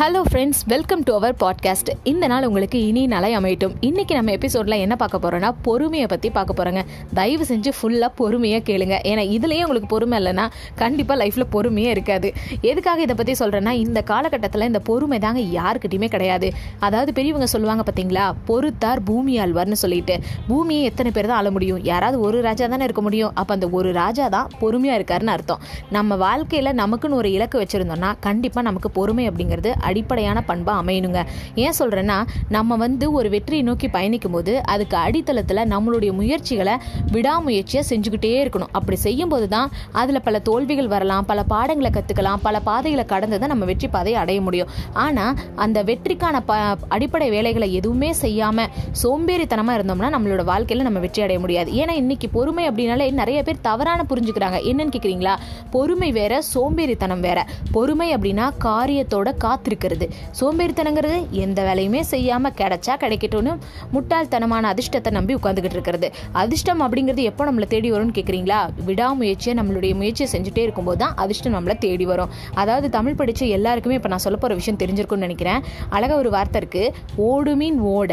Hello friends welcome to our podcast இந்த நாள் உங்களுக்கு இனி நலை அமையட்டும். இன்றைக்கி நம்ம எபிசோடில் என்ன பார்க்க போகிறோன்னா பொறுமையை பற்றி பார்க்க போகிறோங்க தயவு செஞ்சு ஃபுல்லாக பொறுமையாக கேளுங்க. ஏன்னா இதுலேயே உங்களுக்கு பொறுமை இல்லைன்னா கண்டிப்பாக லைஃப்பில் பொறுமையே இருக்காது. எதுக்காக இதை பற்றி சொல்கிறேன்னா இந்த காலகட்டத்தில் இந்த பொறுமை தாங்க யாருக்கிட்டையுமே கிடையாது. அதாவது பெரியவங்க சொல்லுவாங்க பார்த்தீங்களா பொறுத்தார் பூமி ஆழ்வார்னு சொல்லிட்டு. பூமியை எத்தனை பேர் தான் ஆள முடியும்? யாராவது ஒரு ராஜா தானே இருக்க முடியும்? அப்போ அந்த ஒரு ராஜா தான் பொறுமையாக இருக்காருன்னு அர்த்தம். நம்ம வாழ்க்கையில் நமக்குன்னு ஒரு இலக்கு வச்சுருந்தோம்னா கண்டிப்பாக நமக்கு பொறுமை அப்படிங்கிறது அடிப்படையான பண்பாக அமையணுங்க. ஏன் சொல்கிறேன்னா நம்ம வந்து ஒரு வெற்றியை நோக்கி பயணிக்கும் போது அதுக்கு அடித்தளத்தில் நம்மளுடைய முயற்சிகளை விடாமுயற்சியாக செஞ்சுக்கிட்டே இருக்கணும். அப்படி செய்யும்போது தான் அதில் பல தோல்விகள் வரலாம் பல பாடங்களை கற்றுக்கலாம் பல பாதைகளை கடந்து தான் நம்ம வெற்றி பாதையை அடைய முடியும். ஆனால் அந்த வெற்றிக்கான ப அடிப்படை வேலைகளை எதுவுமே செய்யாமல் சோம்பேறித்தனமாக இருந்தோம்னா நம்மளோட வாழ்க்கையில் நம்ம வெற்றி அடைய முடியாது. ஏன்னா இன்னைக்கு பொறுமை அப்படின்னாலே நிறைய பேர் தவறான புரிஞ்சுக்கிறாங்க. என்னன்னு கேட்குறீங்களா பொறுமை வேற சோம்பேறித்தனம் வேற. பொறுமை அப்படின்னா காரியத்தோட காத்திருக்கு இருக்கிறது. சோம்பேறித்தனங்கிறது எந்த வேலையுமே செய்யாமல் கிடைச்சா கிடைக்கட்டும்னு முட்டாள்தனமான அதிர்ஷ்டத்தை நம்பி உட்காந்துக்கிட்டு இருக்கிறது. அதிர்ஷ்டம் அப்படிங்கிறது எப்போ நம்மளை தேடி வரும்னு கேட்குறீங்களா விடாமுயற்சியை நம்மளுடைய முயற்சியை செஞ்சுட்டே இருக்கும்போது தான் அதிர்ஷ்டம் நம்மளை தேடி வரும். அதாவது தமிழ் படித்த எல்லாருக்குமே இப்போ நான் சொல்ல போகிற விஷயம் தெரிஞ்சிருக்கும்னு நினைக்கிறேன். அழகாக ஒரு வார்த்தை இருக்குது ஓடு மீன் ஓட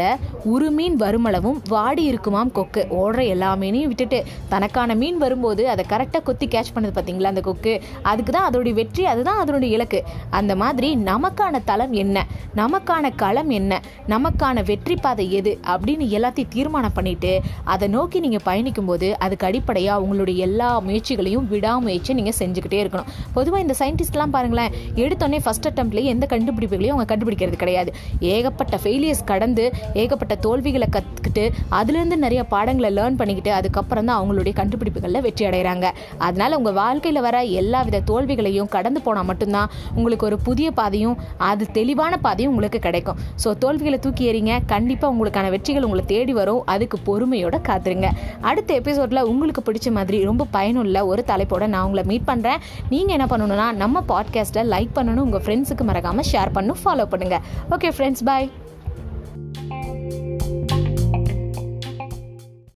உரு மீன் வருமளவும் வாடி இருக்குமாம் கொக்கு. ஓடுற எல்லா மீனையும் விட்டுட்டு தனக்கான மீன் வரும்போது அதை கரெக்டாக கொத்தி கேட்ச் பண்ணது பார்த்தீங்களா அந்த கொக்கு? அதுக்கு தான் அதோடைய வெற்றி அதுதான் அதனுடைய இலக்கு. அந்த மாதிரி நமக்கான தளம் என்ன? நமக்கான களம் என்ன? நமக்கான வெற்றி பாதை எது? அப்படின்னு எல்லாத்தையும் தீர்மானம் பண்ணிட்டு அதை நோக்கி நீங்கள் பயணிக்கும்போது அதுக்கு அடிப்படையாக உங்களுடைய எல்லா முயற்சிகளையும் விடாமுயற்சி நீங்கள் செஞ்சுக்கிட்டே இருக்கணும். பொதுவாக இந்த சயின்டிஸ்ட்லாம் பாருங்களேன் எடுத்தோடனே ஃபஸ்ட் அட்டம்ப்ட்லேயே எந்த கண்டுபிடிப்புகளையும் அவங்க கண்டுபிடிக்கிறது கிடையாது. ஏகப்பட்ட ஃபெயிலியர்ஸ் கடந்து ஏகப்பட்ட தோல்விகளை கற்றுக்கிட்டு அதுலேருந்து நிறைய பாடங்களை லேர்ன் பண்ணிக்கிட்டு அதுக்கப்புறம் தான் அவங்களுடைய கண்டுபிடிப்புகளில் வெற்றி அடைகிறாங்க. அதனால் உங்கள் வாழ்க்கையில் வர எல்லா வித தோல்விகளையும் கடந்து போனால் மட்டும்தான் உங்களுக்கு ஒரு புதிய பாதையும் அது தெளிவான பாதையும் உங்களுக்கு கிடைக்கும். ஸோ தோல்விகளை தூக்கி எறிங்க. கண்டிப்பாக உங்களுக்கான வெற்றிகள் உங்களை தேடி வரும். அதுக்கு பொறுமையோட காத்துருங்க. அடுத்த எபிசோடில் உங்களுக்கு பிடிச்ச மாதிரி ரொம்ப பயனுள்ள ஒரு தலைப்போட நான் உங்களை மீட் பண்ணுறேன் நீங்கள் என்ன பண்ணணும்னா நம்ம பாட்காஸ்ட்டை லைக் பண்ணணும். உங்கள் ஃப்ரெண்ட்ஸுக்கு மறக்காமல் ஷேர் பண்ணணும். ஃபாலோ பண்ணுங்கள் ஓகே ஃப்ரெண்ட்ஸ் பாய்